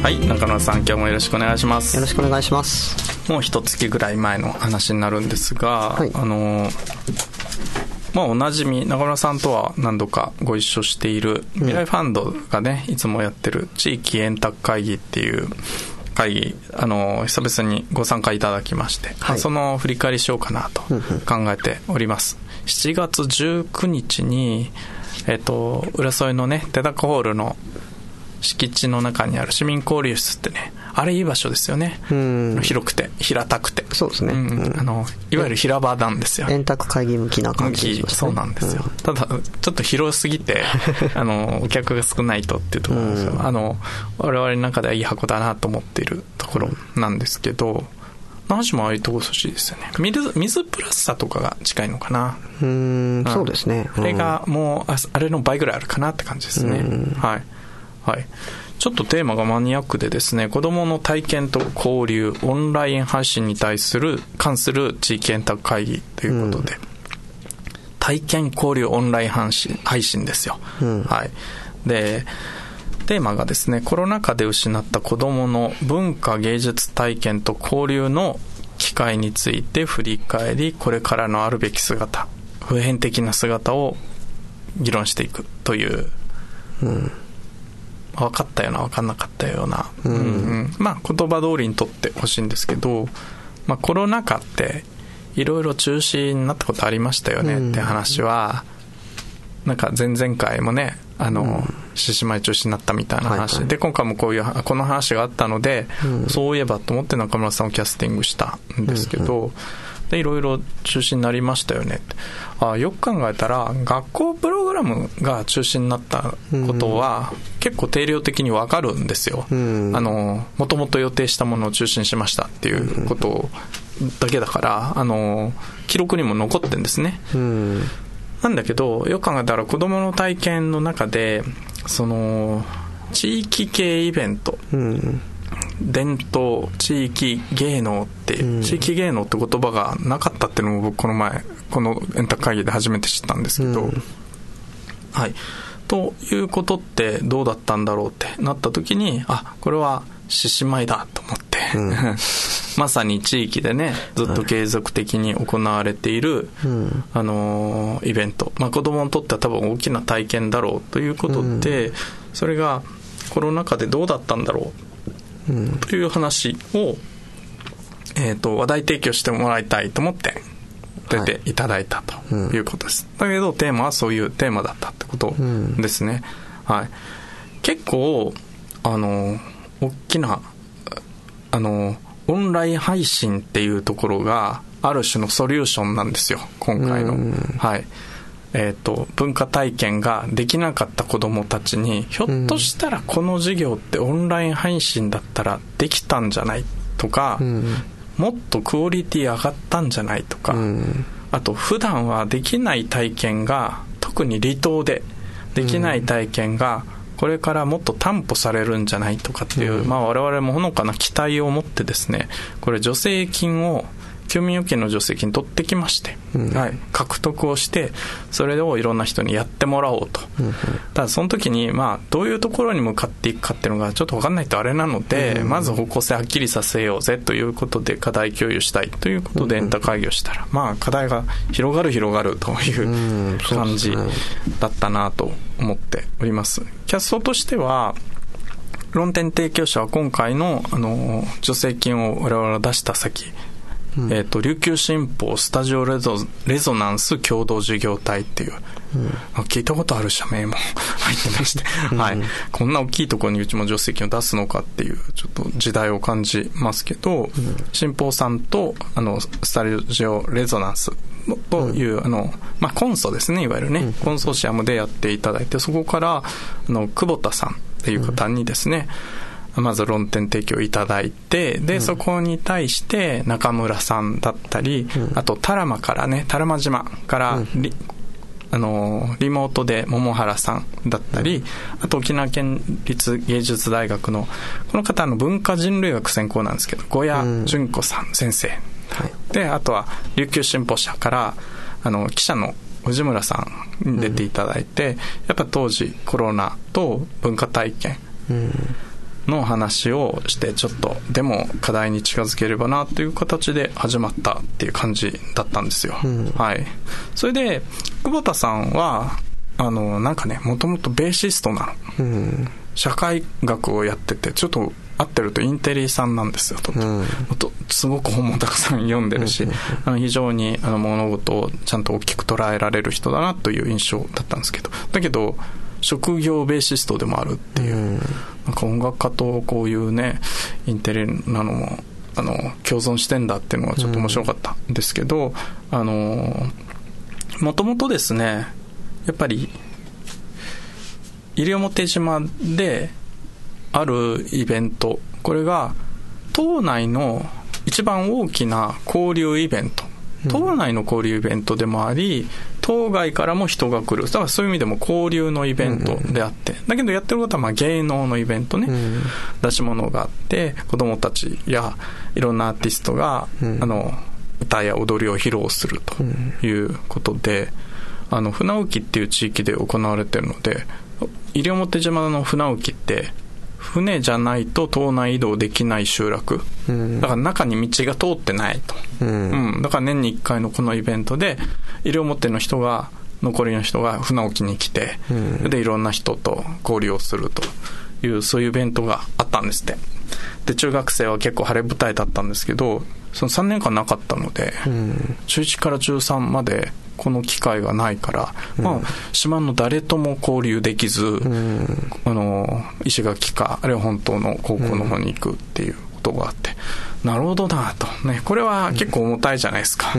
はい中村さん今日もよろしくお願いします。よろしくお願いします。もう一月ぐらい前の話になるんですが、はい、あのまあ、おなじみ中村さんとは何度かご一緒している未来ファンドがね、いつもやってる地域円卓会議っていう会議あの久々にご参加いただきまして、はい、その振り返りしようかなと考えております、7月19日にえっ、と浦添のね手高ホールの敷地の中にある市民交流室ってねあれいい場所ですよね。広くて平たくて。そうですね、うん、あのいわゆる平場なんですよ。円卓会議向きな感じで、ね、そうなんですよ、うん、ただちょっと広すぎて あのお客が少ないとっていうところですよ、あの我々の中ではいい箱だなと思っているところなんですけど、何しもああいうとこ欲しいですよね。水水プラスさとかが近いのかな。うん、そうですね、あれがもうあれの倍ぐらいあるかなって感じですね。はいはい。ちょっとテーマがマニアックでですね子どもの体験と交流オンライン配信に対する関する地域円卓会議ということで、うん、体験交流オンライン配信配信ですよ、うん、はい。でテーマがですねコロナ禍で失った子どもの文化芸術体験と交流の機会について振り返りこれからのあるべき姿普遍的な姿を議論していくという、うん、分かったような分かんなかったような、うん、うん、まあ言葉通りにとってほしいんですけど、まあ、コロナ禍っていろいろ中止になったことありましたよねって話は、なんか前々回もねあの、獅子舞中止になったみたいな話、はいはい、で今回もこういうこの話があったので、うん、そういえばと思って中村さんをキャスティングしたんですけど、うんうん、でいろいろ中止になりましたよね。あよく考えたら学校プログラムが中止になったことは、結構定量的に分かるんですよ、うん、あのもともと予定したものを中止にしましたっていうことだけだからあの記録にも残ってるんですね、うん。なんだけど、よく考えたら子供の体験の中で、その、地域系イベント、うん、伝統、地域芸能って、うん、地域芸能って言葉がなかったっていうのも僕この前、このエンタ会議で初めて知ったんですけど、うん、はい。ということってどうだったんだろうってなった時に、あ、これは獅子舞だと思って、うん、まさに地域でね、ずっと継続的に行われている、はい、あのイベント。まあ子供にとっては多分大きな体験だろうということで、うん、それがコロナ禍でどうだったんだろう、うん、という話を、えっ、ー、と、話題提供してもらいたいと思って、出ていただいたということです。はい、だけど、テーマはそういうテーマだったってことですね。はい。結構、あの、大きな、あの、オンライン配信っていうところが、ある種のソリューションなんですよ、今回の。はい。えっ、ー、と、文化体験ができなかった子供たちに、ひょっとしたらこの授業ってオンライン配信だったらできたんじゃない？とか、うん、もっとクオリティ上がったんじゃない？とか、うん、あと普段はできない体験が、特に離島でできない体験が、うんこれからもっと担保されるんじゃない？とかっていう、うん、まあ我々もほのかな期待を持ってですね、これ助成金を休眠預金の助成金取ってきまして、うん、はい、獲得をして、それをいろんな人にやってもらおうと。うん、ただその時に、まあ、どういうところに向かっていくかっていうのがちょっと分かんないとあれなので、うん、まず方向性はっきりさせようぜということで課題共有したいということでエンタ会議をしたら、まあ課題が広がる広がるという感じだったなと思っております。キャストとしては、論点提供者は今回の、あの、助成金を我々が出した先、うん、えっ、ー、と、琉球新報スタジオレゾレゾナンス共同事業体っていう、うん、聞いたことある社名も 入ってまして、はい。こんな大きいところにうちも助成金を出すのかっていう、ちょっと時代を感じますけど、うん、新報さんと、あの、スタジオレゾナンスという、あの、まあ、コンソですね、いわゆるね、コンソーシアムでやっていただいて、そこから、あの、久保田さんっていう方にですね、まず論点提供いただいて、で、うん、そこに対して中村さんだったり、うん、あと、タラマからね、タラマ島から、うん、あの、リモートで桃原さんだったり、あと沖縄県立芸術大学の、この方の文化人類学専攻なんですけど、小谷純子さん先生。はい、で、あとは琉球新報社から、あの、記者の藤村さんに出ていただいて、やっぱ当時コロナと文化体験、の話をしてちょっとでも課題に近づければなという形で始まったっていう感じだったんですよ、うん、はい。それで久保田さんはあのなんかねもともとベーシストなの、うん、社会学をやっててちょっと合ってるとインテリさんなんですよと、うん、とすごく本もたくさん読んでるし、あの非常にあの物事をちゃんと大きく捉えられる人だなという印象だったんですけど。だけど職業ベーシストでもあるっていう、うん、なんか音楽家とこういうねインテリなのもあの共存してんだっていうのがちょっと面白かったんですけど、うん、あのもともとですねやっぱり西表島であるイベントこれが島内の一番大きな交流イベント。島内の交流イベントでもあり、島外からも人が来る。だからそういう意味でも交流のイベントであって。だけどやってることはまあ芸能のイベントね。出し物があって、子供たちやいろんなアーティストが、あの、歌や踊りを披露するということで、あの、船浮っていう地域で行われてるので、西表島の船浮って、船じゃないと島内移動できない集落、うん、だから中に道が通ってないと、うん、うん、だから年に1回のこのイベントで西表の人が残りの人が船沖に来て、うん、でいろんな人と交流をするというそういうイベントがあったんですって。で中学生は結構晴れ舞台だったんですけどその3年間なかったので、中1から中3までこの機会がないから、うん、まあ、島の誰とも交流できず、うん、あの石垣かあるいは本当の高校の方に行くっていうことがあって、うん、なるほどなと、ね、これは結構重たいじゃないですか、そ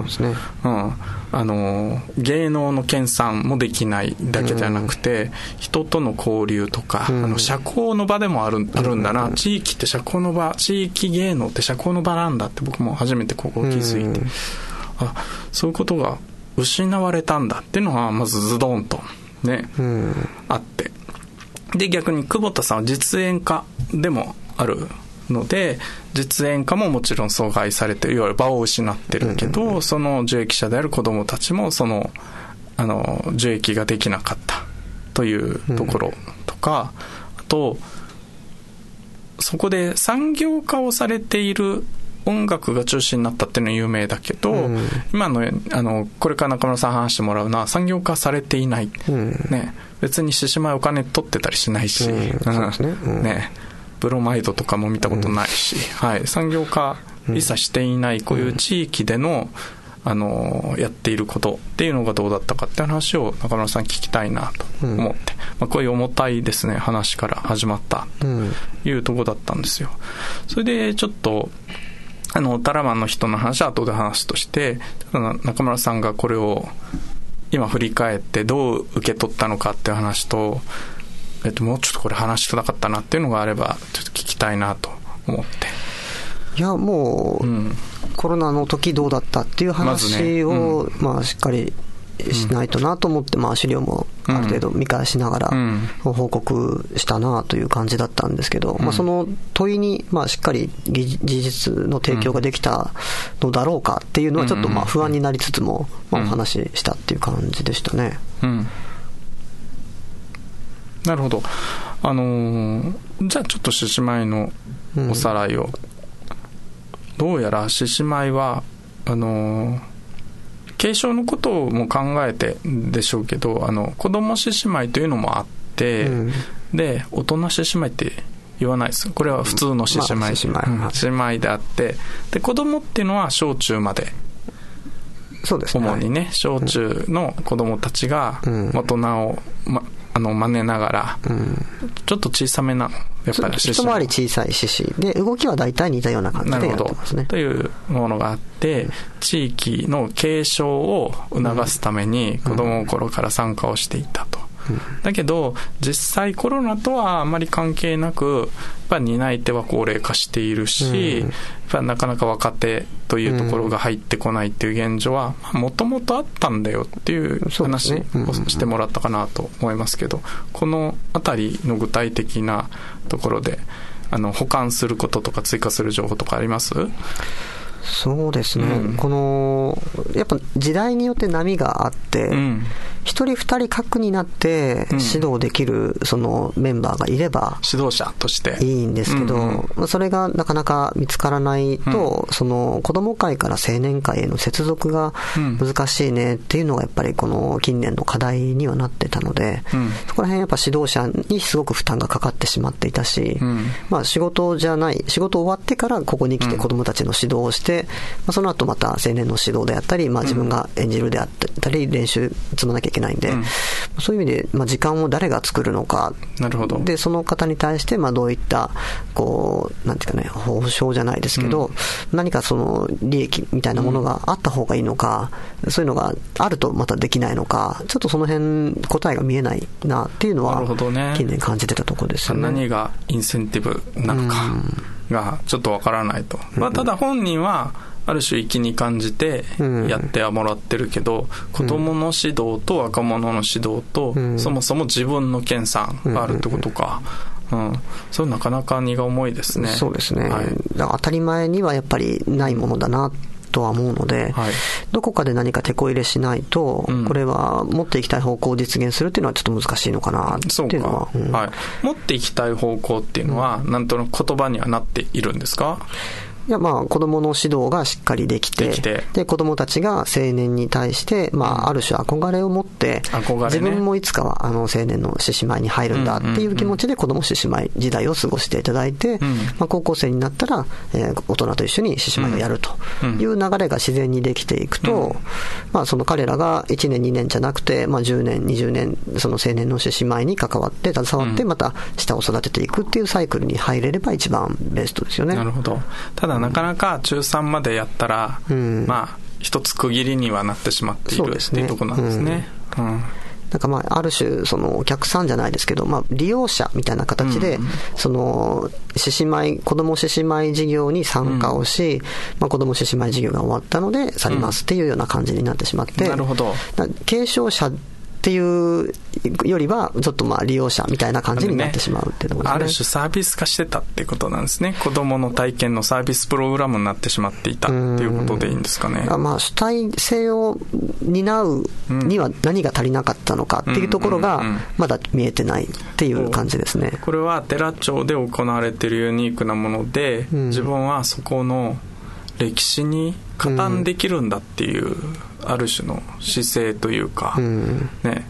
うですね、うん。あの芸能の研鑽もできないだけじゃなくて、人との交流とか、あの社交の場でもあるあるんだな、地域って社交の場地域芸能って社交の場なんだって僕も初めてここ気づいて、あそういうことが失われたんだっていうのがまずズドンとね、うん、あって。で逆に久保田さんは実演家でもあるので実演家ももちろん阻害されていわゆる場を失ってるけど、うん、その受益者である子どもたちもそのあの受益ができなかったというところとか、うん、あとそこで産業化をされている音楽が中心になったっていうのは有名だけど、うん、今のあのこれから中村さん話してもらうのは産業化されていない、うん、ね、別に獅子舞お金取ってたりしないし、うん。ねブロマイドとかも見たことないし、はい、産業化一切していないこういう地域での、あのやっていることっていうのがどうだったかって話を中村さん聞きたいなと思って、まあ、こういう重たいですね話から始まったというとこだったんですよ。それでちょっとあの、タラマンの人の話は後で話すとして、中村さんがこれを今振り返ってどう受け取ったのかっていう話と、えっと、もうちょっとこれ話してなかったなっていうのがあれば、ちょっと聞きたいなと思って。いや、もう、うん、コロナの時どうだったっていう話を、ま、ね。うん、まあ、しっかりしないとなと思って、まあ、資料もある程度見返しながら報告したなという感じだったんですけど、まあ、その問いに、まあ、しっかり技術の提供ができたのだろうかっていうのはちょっとまあ不安になりつつも、まあ、お話ししたっていう感じでしたね。うんなるほど。あのー、じゃあちょっと獅子舞のおさらいを。うん、どうやら獅子舞は、あのー、継承のことも考えてでしょうけどあの子供獅子舞というのもあって、うん、で大人獅子舞って言わないです。これは普通の獅子舞。獅子舞であってで子供っていうのは小中まで。そうですね、主にね、小中の子供たちが大人を、ま、あの真似ながら、うん、ちょっと小さめなやっぱり一回り小さい獅子。で動きは大体似たような感じでやってますね。というものがあって地域の継承を促すために子供の頃から参加をしていたと、だけど、実際コロナとはあまり関係なく、やっぱ担い手は高齢化しているし、やっぱなかなか若手というところが入ってこないっていう現状は、もともとあったんだよっていう話をしてもらったかなと思いますけど、このあたりの具体的なところで、あの、保管することとか追加する情報とかあります？そうですね、うん、このやっぱ時代によって波があって、うん、1人、2人核になって指導できるそのメンバーがいれば、指導者として。いいんですけど、うんうん、それがなかなか見つからないと、うん、その子ども会から青年会への接続が難しいねっていうのがやっぱりこの近年の課題にはなってたので、そこら辺やっぱ指導者にすごく負担がかかってしまっていたし、まあ、仕事じゃない、仕事終わってからここに来て子どもたちの指導をして、まあ、その後また青年の指導であったり、まあ、自分が演じるであったり、練習積まなきゃいけないんで、うん、そういう意味で、まあ、時間を誰が作るのか。なるほど。で、その方に対して、まあ、どういった、こう、なんていうかね、報奨じゃないですけど、うん、何かその利益みたいなものがあった方がいいのか、そういうのがあるとまたできないのか、ちょっとその辺、答えが見えないなっていうのは、近年感じてたところですよね。何がインセンティブなのか。がちょっとわからないと、まあ、ただ本人はある種粋に感じてやってはもらってるけど、子供の指導と若者の指導と、そもそも自分の研鑽があるってことか。うん、それなかなか荷が重いですね。そうですね。はい、当たり前にはやっぱりないものだなとは思うので、はい、どこかで何か手こ入れしないと、うん、これは持っていきたい方向を実現するっていうのはちょっと難しいのかなっていうのは。うん、はい。持っていきたい方向っていうのは、なんとなく言葉にはなっているんですか？いや、まあ、子供の指導がしっかりできて、でで、子供たちが青年に対して、まあ、ある種憧れを持って、ね、自分もいつかは、あの、青年の獅子舞に入るんだっていう気持ちで子供獅子舞時代を過ごしていただいて、うん、まあ、高校生になったら、えー、大人と一緒に獅子舞をやるという流れが自然にできていくと、うん、まあ、その彼らが1年、2年じゃなくて、まあ、10年、20年、その青年の獅子舞に関わって、携わって、また下を育てていくっていうサイクルに入れれば一番ベストですよね。なるほど。ただなかなか中3までやったら、うん、まあ、一つ区切りにはなってしまっているっていうところなんですね。うん、うん。なんかまあ、ある種、そのお客さんじゃないですけど、まあ、利用者みたいな形で、その、獅子舞、子供獅子舞事業に参加をし、まあ、子供獅子舞事業が終わったので去りますっていうような感じになってしまって、なるほど。継承者っていうよりは、ちょっとまあ利用者みたいな感じになってしまうっていうところですね。ある種サービス化してたってことなんですね。子供の体験のサービスプログラムになってしまっていたっていうことでいいんですかね。まあ主体性を担うには何が足りなかったのかっていうところがまだ見えてないっていう感じですね。これは寺町で行われているユニークなもので、自分はそこの歴史に加担できるんだっていう、ある種の姿勢というか、うん、ね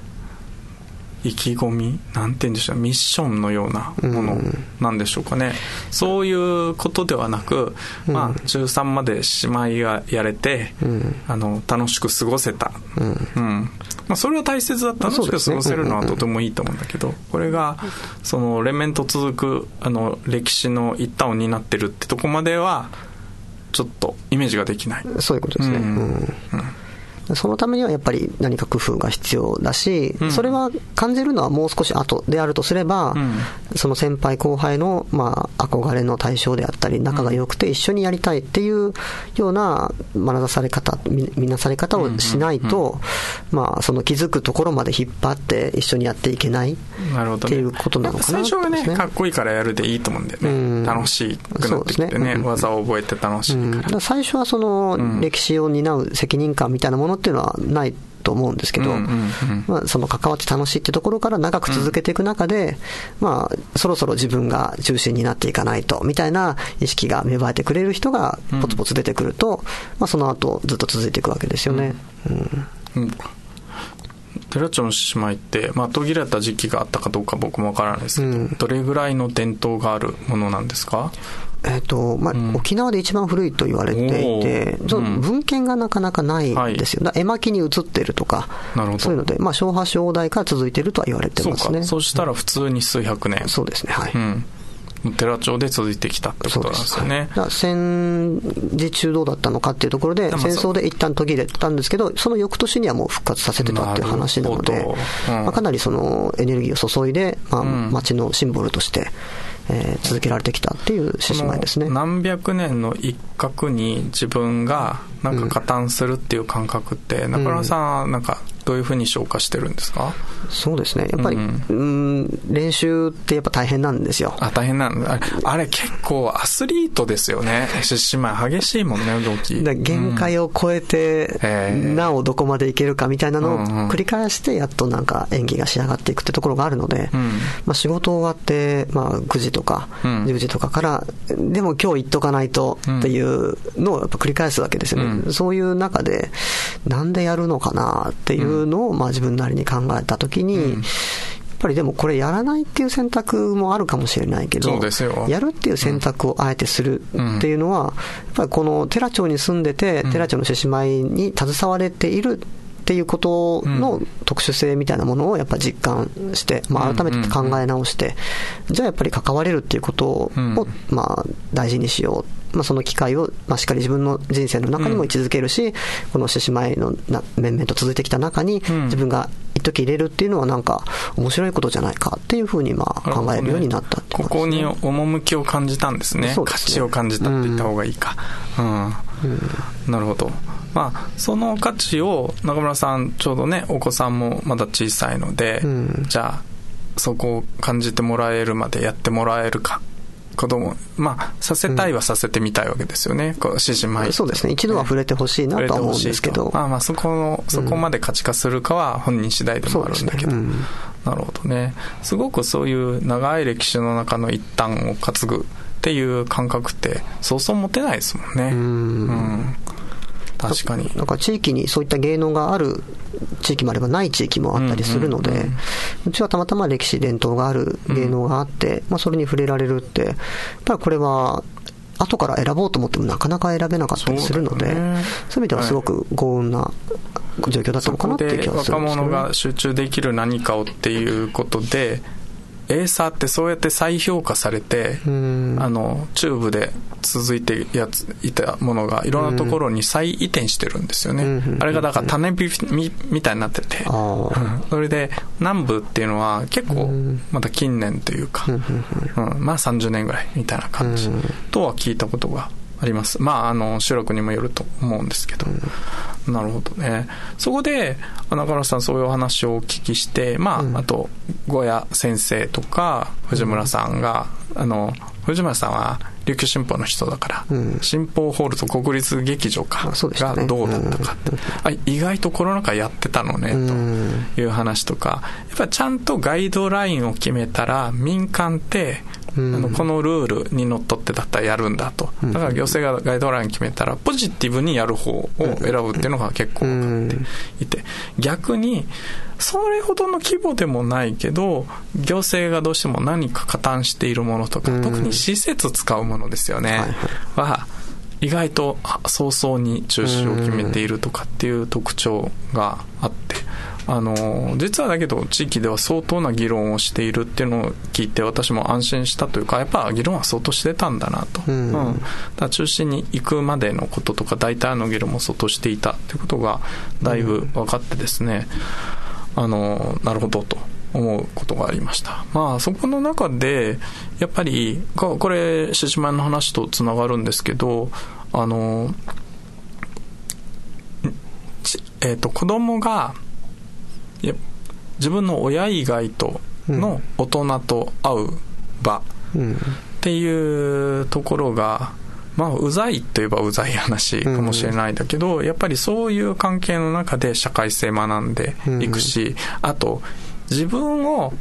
意気込みなんて言うんでしょうミッションのようなものなんでしょうかね、うん、そういうことではなく、うん、まあ中3まで姉妹がやれて、うん、あの楽しく過ごせた、うん。まあ、それは大切だった。楽しく過ごせるのはとてもいいと思うんだけど、これがその連綿と続くあの歴史の一端を担ってるってとこまではちょっとイメージができない。そういうことですね、うんそのためにはやっぱり何か工夫が必要だし、うん、それは感じるのはもう少し後であるとすれば、うん、その先輩後輩の、まあ、憧れの対象であったり、仲が良くて一緒にやりたいっていうような学ばされ方、見なされ方をしないと、まあ、その気づくところまで引っ張って一緒にやっていけないっていうことなのかな、ね、最初はね、かっこいいからやるでいいと思うんだよね。うん、楽しくなってきてね、ね。技を覚えて楽しいから。ら最初はその歴史を担う責任感みたいなものっていうのはないと思うんですけど、まあ、その関わって楽しいってところから長く続けていく中で、うん、まあ、そろそろ自分が中心になっていかないと、みたいな意識が芽生えてくれる人がポツポツ出てくると、うん、まあ、その後ずっと続いていくわけですよね。うん、うん。寺町の獅子舞って、まあ、途切れた時期があったかどうか僕もわからないですけど、うん、どれぐらいの伝統があるものなんですか？えっ、ー、と、まあ、うん、沖縄で一番古いと言われていて、文献がなかなかないんですよ。はい、絵巻に映ってるとか、なるほど。そういうので、まあ、昭和昭代から続いてるとは言われてますね。そうしたら普通に数百年。そうですね、はい。うん。寺町で続いてきたってことなんですよね。戦時中どうだったのかっていうところで、戦争で一旦途切れたんですけど、その翌年にはもう復活させてたっていう話なので、うん、まあ、かなりそのエネルギーを注いで、まあ、街のシンボルとして、えー、続けられてきたっていう獅子舞ですね。何百年の一角に自分がなんか加担するっていう感覚って、中村さんなんかどういうふうに消化してるんですか？そうですね。やっぱり、うん、うん練習ってやっぱ大変なんですよ。あ、大変なんだ。あれ結構アスリートですよね。獅子舞激しいもんね、動き。限界を超えて、うん、なおどこまでいけるかみたいなのを繰り返して、やっとなんか演技が仕上がっていくってところがあるので、うん、まあ仕事終わって、まあ9時とか10時とかから、でも今日行っとかないとっていうのをやっぱ繰り返すわけですよね。そういう中で、なんでやるのかなっていうのを、まあ、自分なりに考えたときに、うん、やっぱりでもこれやらないっていう選択もあるかもしれないけど、やるっていう選択をあえてするっていうのは、やっぱりこの寺町に住んでて、寺町の獅子舞に携われているっていうことの特殊性みたいなものをやっぱ実感して、まあ、改めて考え直して、じゃあやっぱり関われるっていうことを、まあ、大事にしよう。まあ、その機会を、まあ、しっかり自分の人生の中にも位置づけるし、うん、この獅子舞のな面々と続いてきた中に、自分が一時入れるっていうのはなんか面白いことじゃないかっていうふうにまあ考えるようになったってこ、ね、ここに趣を感じたんですね。すね。価値を感じたって言った方がいいか。うん。うん、なるほど。まあ、その価値を中村さんちょうどねお子さんもまだ小さいので、うん、じゃあそこを感じてもらえるまでやってもらえるか。子供、まあ、させたいはさせてみたいわけですよね、うん、こう指示前そうですね、一度は触れてほしいなとは思うんですけど。あまあ、そこの、そこまで価値化するかは本人次第でもあるんだけど。ね。うん、なるほどね。すごくそういう長い歴史の中の一端を担ぐっていう感覚って、そうそう持てないですもんね。うん。うん。確かに。なんか地域にそういった芸能がある地域もあればない地域もあったりするので、うちはたまたま歴史伝統がある芸能があって、まあそれに触れられるって、やっぱりこれは後から選ぼうと思ってもなかなか選べなかったりするので、そう,、ね、いう意味ではすごく幸運な状況だったのかなっていう気がするんです、ね、若者が集中できる何かをっていうことで、エーサーってそうやって再評価されて、あの、チューブで続いてやついたものがいろんなところに再移転してるんですよね。あれがだから種火みみたいになってて、それで南部っていうのは結構また近年というか、うん、まあ30年ぐらいみたいな感じとは聞いたことがあります。まあ、あの、主力にもよると思うんですけど。うん、なるほどね。そこで、中村さんそういうお話をお聞きして、まあ、うん、あと、小屋先生とか、藤村さんが、うん、あの、藤村さんは琉球新報の人だから、うん、新報ホールと国立劇場かがどうだったかって、あ意外とコロナ禍やってたのね、という話とか、やっぱちゃんとガイドラインを決めたら、民間ってあのこのルールにのっとってだったらやるんだと。だから行政がガイドライン決めたら、ポジティブにやる方を選ぶっていうのが結構分かっていて、逆に、それほどの規模でもないけど、行政がどうしても何か加担しているものとか、特に施設使うものですよね。は、意外と早々に中止を決めているとかっていう特徴があって、あの実はだけど地域では相当な議論をしているっていうのを聞いて私も安心したというかやっぱ議論は相当してたんだなと、うん、うん、だ中心に行くまでのこととか大体の議論も相当していたということがだいぶ分かってですね、あのなるほどと思うことがありました。まあそこの中で、やっぱり、これ、獅子舞の話とつながるんですけど、あの、えっ、ー、と、子供が自分の親以外との大人と会う場っていうところが、まあ、うざいといえばうざい話かもしれないんだけど、やっぱりそういう関係の中で社会性学んでいくし、あと、自分を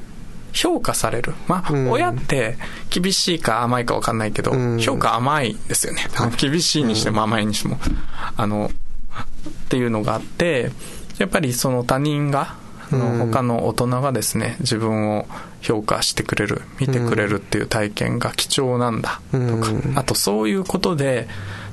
評価される。まあ、親って厳しいか甘いか分かんないけど、評価甘いですよね。厳しいにしても甘いにしても。あの、っていうのがあって、やっぱりその他人がの他の大人がですね自分を評価してくれる見てくれるっていう体験が貴重なんだとか、あとそういうことで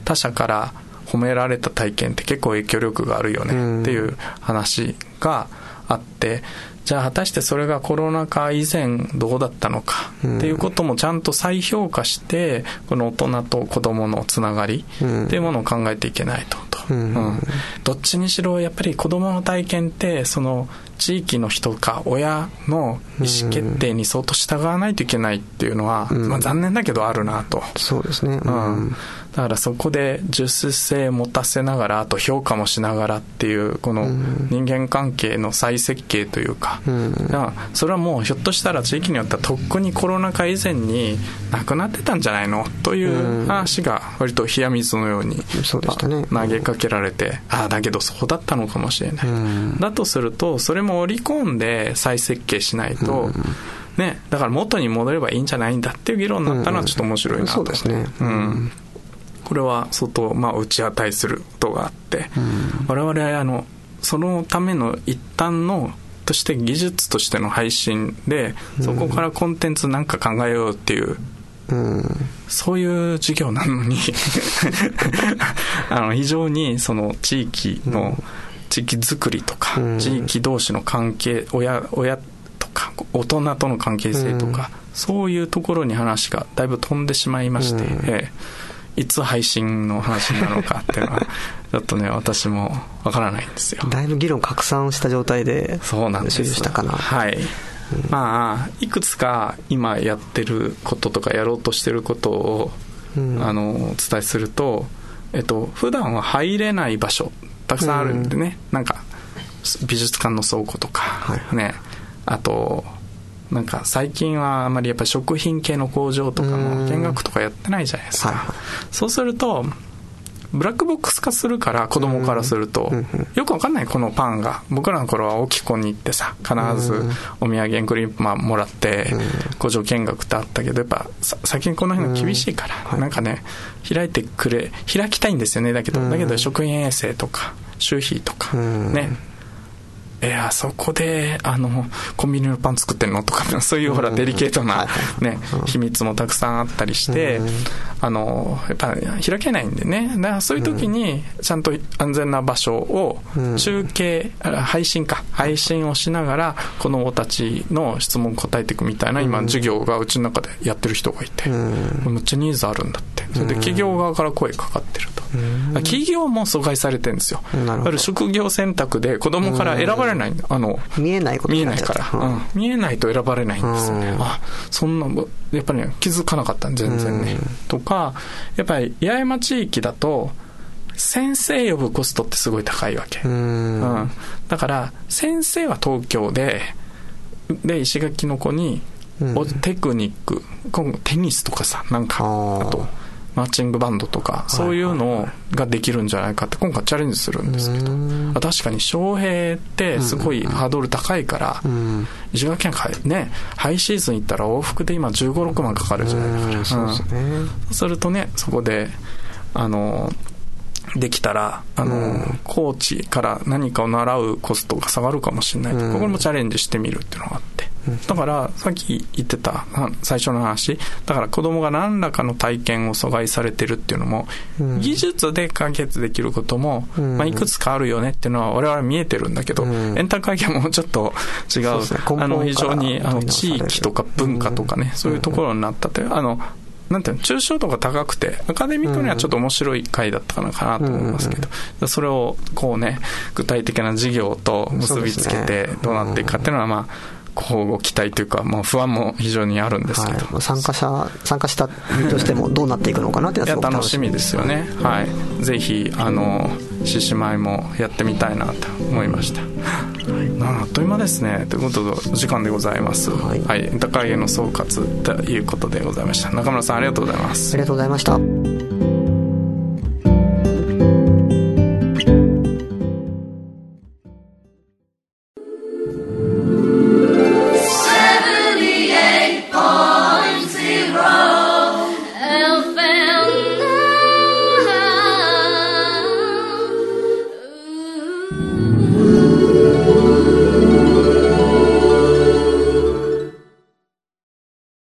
他者から褒められた体験って結構影響力があるよねっていう話があってじゃあ果たしてそれがコロナ禍以前どうだったのかっていうこともちゃんと再評価してこの大人と子供のつながりっていうものを考えていけないと。うん、どっちにしろやっぱり子供の体験ってその地域の人か親の意思決定に相当従わないといけないっていうのは、まあ、残念だけどあるなと。そうですね、うんだからそこで純粋性持たせながらあと評価もしながらっていうこの人間関係の再設計というか,、それはもうひょっとしたら地域によってはとっくにコロナ禍以前になくなってたんじゃないの？という話が割と冷や水のように、投げかけられてああだけどそうだったのかもしれない、だとするとそれも織り込んで再設計しないと、ね、だから元に戻ればいいんじゃないんだっていう議論になったのはちょっと面白いなと、そうですね、うんこれは相当、まあ、打ち値することがあって、うん、我々はあのそのための一端のとして技術としての配信でそこからコンテンツなんか考えようっていう、うん、そういう授業なのに あの非常にその地域の、地域づくりとか、うん、地域同士の関係親親とか大人との関係性とか、そういうところに話がだいぶ飛んでしまいまして、ええいつ配信の話なのかっていうのは、ちょっとね、私もわからないんですよ。だいぶ議論拡散した状態で、そうなんです。したかな。はい。うん、まあ、いくつか今やってることとかやろうとしてることを、うん、あの、お伝えすると、えっと、普段は入れない場所、たくさんあるんでね、うん、なんか、美術館の倉庫とか、はい、ね、あと、なんか最近はあまりやっぱ食品系の工場とかも見学とかやってないじゃないですか、はい、そうするとブラックボックス化するから子供からすると、よくわかんないこのパンが。僕らの頃は大きい子に行ってさ必ずお土産クリーム、まあ、もらって工場見学ってあったけどやっぱ最近この辺が厳しいから、なんかね開いてくれ開きたいんですよね。だけどだけど食品衛生とか周費とかねえー、あそこであのコンビニのパン作ってんの？とか そういうほらデリケートな、ね、秘密もたくさんあったりして、あのやっぱ開けないんでね。だからそういう時にちゃんと安全な場所を中継、配信か。配信をしながら子供たちの質問答えていくみたいな今授業がうちの中でやってる人がいて、めっちゃニーズあるんだって。それで企業側から声かかってると。企業も阻害されてるんですよ。ある職業選択で子供から選ばれない、あの、見えないこと見えないから、うん、見えないと選ばれないんですよね。あ、そんな、やっぱり、ね、気づかなかった全然ね。とか、やっぱり八重山地域だと、先生呼ぶコストってすごい高いわけ。うん,、だから、先生は東京で、で、石垣の子に、テクニック、今後テニスとかさ、なんか、あと、マッチングバンドとか、そういうのができるんじゃないかって今回チャレンジするんですけど、確かに翔平ってすごいハードル高いから、石垣県ね、ハイシーズン行ったら往復で今15、6万かかるじゃないですか。そうするとね、そこで、あの、できたら、あの、コーチから何かを習うコストが下がるかもしれない。ここもチャレンジしてみるっていうのがあって。だからさっき言ってた最初の話。だから子供が何らかの体験を阻害されてるっていうのも、技術で解決できることも、まあ、いくつかあるよねっていうのは我々見えてるんだけど、エンター会見もちょっと違う、ね、あの非常にあの地域とか文化とかね、そういうところになったってあのなんていうの、抽象度が高くて、アカデミックにはちょっと面白い回だったのかなと思いますけど、それをこうね、具体的な事業と結びつけてどうなっていくかっていうのは、まあ、交互期待というか、まあ、不安も非常にあるんですけど、はい、参加者参加した身としてもどうなっていくのかなっていうのは楽しみですよね、はい、ぜひあの獅子舞もやってみたいなと思いました、はい、あっという間ですねということで時間でございますはい、はい、高家の総括ということでございました中村さんありがとうございますありがとうございました